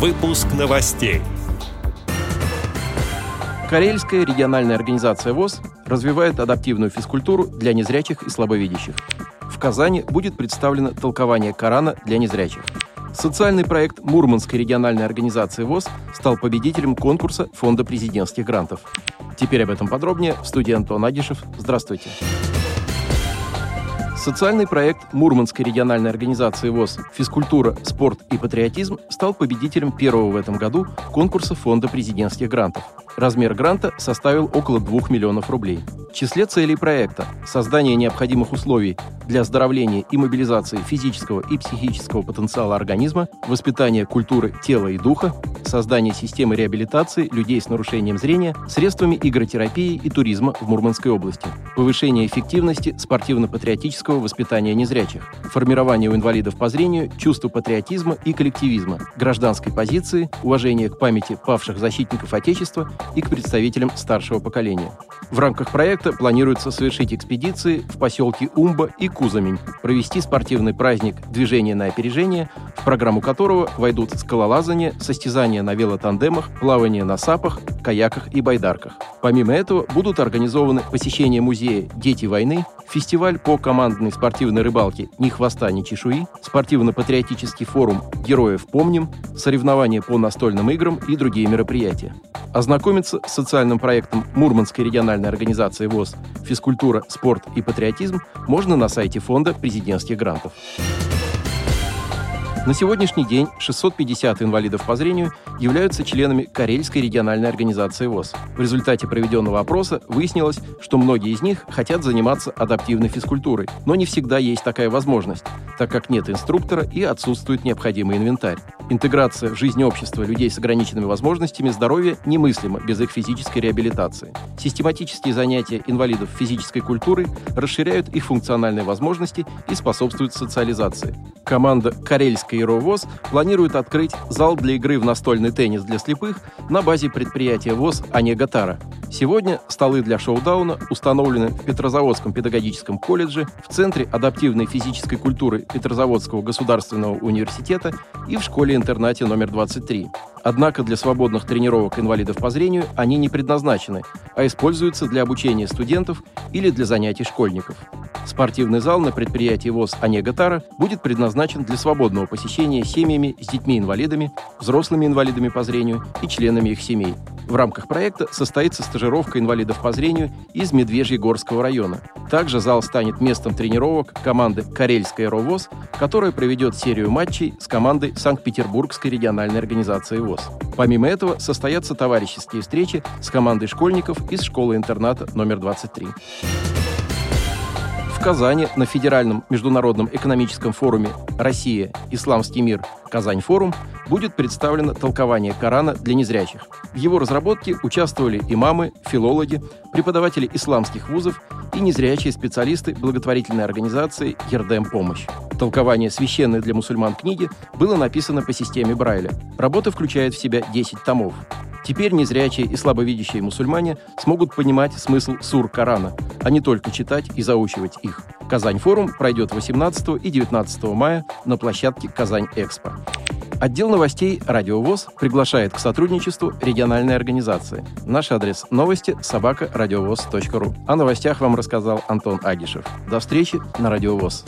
Выпуск новостей. Карельская региональная организация ВОЗ развивает адаптивную физкультуру для незрячих и слабовидящих. В Казани будет представлено толкование Корана для незрячих. Социальный проект Мурманской региональной организации ВОЗ стал победителем конкурса Фонда президентских грантов. Теперь об этом подробнее в студии Антон Агишев. Здравствуйте. Социальный проект Мурманской региональной организации ВОЗ «Физкультура, спорт и патриотизм» стал победителем первого в этом году конкурса Фонда президентских грантов. Размер гранта составил около 2 миллионов рублей. В числе целей проекта – создание необходимых условий для оздоровления и мобилизации физического и психического потенциала организма, воспитание культуры тела и духа, создание системы реабилитации людей с нарушением зрения средствами игротерапии и туризма в Мурманской области, повышение эффективности спортивно-патриотического воспитания незрячих, формирование у инвалидов по зрению чувства патриотизма и коллективизма, гражданской позиции, уважение к памяти павших защитников Отечества и к представителям старшего поколения. В рамках проекта планируется совершить экспедиции в поселке Умба и Кузамень, провести спортивный праздник «Движение на опережение», в программу которого войдут скалолазание, состязания на велотандемах, плавание на сапах, каяках и байдарках. Помимо этого будут организованы посещение музея «Дети войны», фестиваль по командной спортивной рыбалке «Ни хвоста, ни чешуи», спортивно-патриотический форум «Героев помним», соревнования по настольным играм и другие мероприятия. Ознакомиться с социальным проектом Мурманской региональной организации ВОЗ «Физкультура, спорт и патриотизм» можно на сайте фонда президентских грантов. На сегодняшний день 650 инвалидов по зрению являются членами Карельской региональной организации ВОЗ. В результате проведенного опроса выяснилось, что многие из них хотят заниматься адаптивной физкультурой, но не всегда есть такая возможность, так как нет инструктора и отсутствует необходимый инвентарь. Интеграция в жизнь общества людей с ограниченными возможностями здоровья немыслима без их физической реабилитации. Систематические занятия инвалидов физической культуры расширяют их функциональные возможности и способствуют социализации. Команда Карельская ИРО планирует открыть зал для игры в настольный теннис для слепых на базе предприятия ВОЗ «Анегатара». Сегодня столы для шоу-дауна установлены в Петрозаводском педагогическом колледже, в Центре адаптивной физической культуры Петрозаводского государственного университета и в школе-интернате номер 23. Однако для свободных тренировок инвалидов по зрению они не предназначены, а используются для обучения студентов или для занятий школьников. Спортивный зал на предприятии ВОЗ «Анегатара» будет предназначен для свободного посещения семьями с детьми-инвалидами, взрослыми инвалидами по зрению и членами их семей. В рамках проекта состоится стажировка инвалидов по зрению из Медвежьегорского района. Также зал станет местом тренировок команды «Карельская РОВОЗ», которая проведет серию матчей с командой Санкт-Петербургской региональной организации ВОЗ. Помимо этого состоятся товарищеские встречи с командой школьников из школы-интерната номер 23. В Казани на Федеральном международном экономическом форуме «Россия. Исламский мир. Казань-форум» будет представлено толкование Корана для незрячих. В его разработке участвовали имамы, филологи, преподаватели исламских вузов и незрячие специалисты благотворительной организации «Ердем Помощь». Толкование священной для мусульман книги было написано по системе Брайля. Работа включает в себя 10 томов. Теперь незрячие и слабовидящие мусульмане смогут понимать смысл сур Корана, а не только читать и заучивать их. Казань-форум пройдет 18 и 19 мая на площадке Казань-Экспо. Отдел новостей «Радиовоз» приглашает к сотрудничеству региональной организации. Наш адрес новости – собака-радиовоз.ру. О новостях вам рассказал Антон Агишев. До встречи на «Радиовоз».